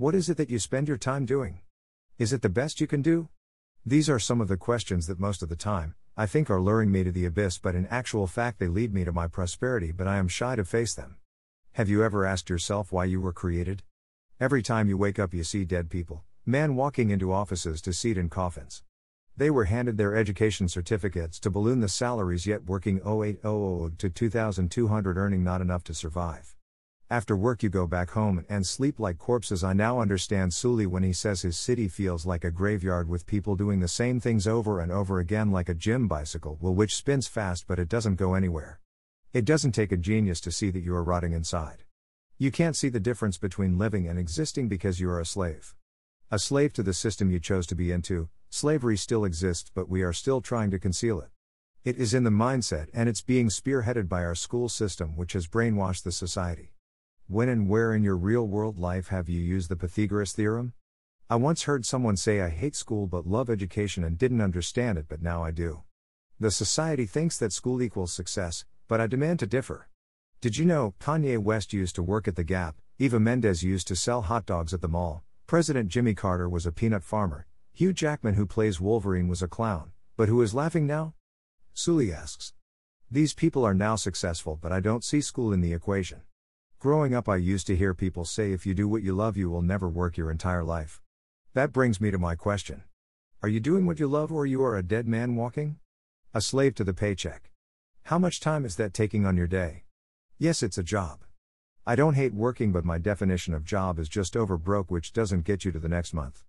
What is it that you spend your time doing? Is it the best you can do? These are some of the questions that most of the time, I think are luring me to the abyss, but in actual fact, they lead me to my prosperity, but I am shy to face them. Have you ever asked yourself why you were created? Every time you wake up, you see dead people, man walking into offices to seat in coffins. They were handed their education certificates to balloon the salaries, yet working 0800 to 2200, earning not enough to survive. After work, you go back home and sleep like corpses. I now understand Suli when he says his city feels like a graveyard with people doing the same things over and over again, like a gym bicycle, well, which spins fast but it doesn't go anywhere. It doesn't take a genius to see that you are rotting inside. You can't see the difference between living and existing because you are a slave. A slave to the system you chose to be into, slavery still exists, but we are still trying to conceal it. It is in the mindset and it's being spearheaded by our school system, which has brainwashed the society. When and where in your real world life have you used the Pythagoras theorem? I once heard someone say, I hate school but love education and didn't understand it, but now I do. The society thinks that school equals success, but I demand to differ. Did you know Kanye West used to work at the Gap, Eva Mendes used to sell hot dogs at the mall, President Jimmy Carter was a peanut farmer, Hugh Jackman, who plays Wolverine, was a clown, but who is laughing now? Sully asks. These people are now successful, but I don't see school in the equation. Growing up, I used to hear people say if you do what you love, you will never work your entire life. That brings me to my question Are you doing what you love, or you are a dead man walking? A slave to the paycheck. How much time is that taking on your day? Yes, it's a job. I don't hate working, but my definition of job is just over broke, which doesn't get you to the next month.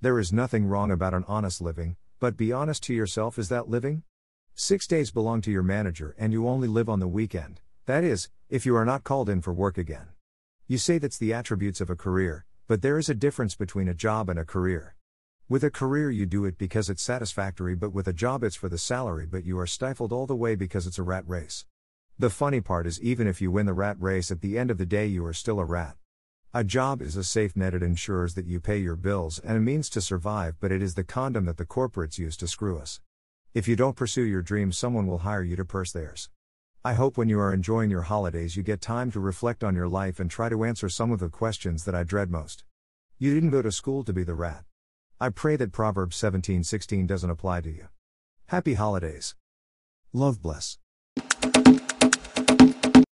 There is nothing wrong about an honest living, but be honest to yourself is that living? Six days belong to your manager and you only live on the weekend, that is, if you are not called in for work again. You say that's the attributes of a career, but there is a difference between a job and a career. With a career, you do it because it's satisfactory, but with a job, it's for the salary, but you are stifled all the way because it's a rat race. The funny part is, even if you win the rat race, at the end of the day, you are still a rat. A job is a safe net, it ensures that you pay your bills and a means to survive, but it is the condom that the corporates use to screw us. If you don't pursue your dreams, someone will hire you to purse theirs. I hope when you are enjoying your holidays, you get time to reflect on your life and try to answer some of the questions that I dread most. You didn't go to school to be the rat. I pray that Proverbs 17:16 doesn't apply to you. Happy holidays. Love bless.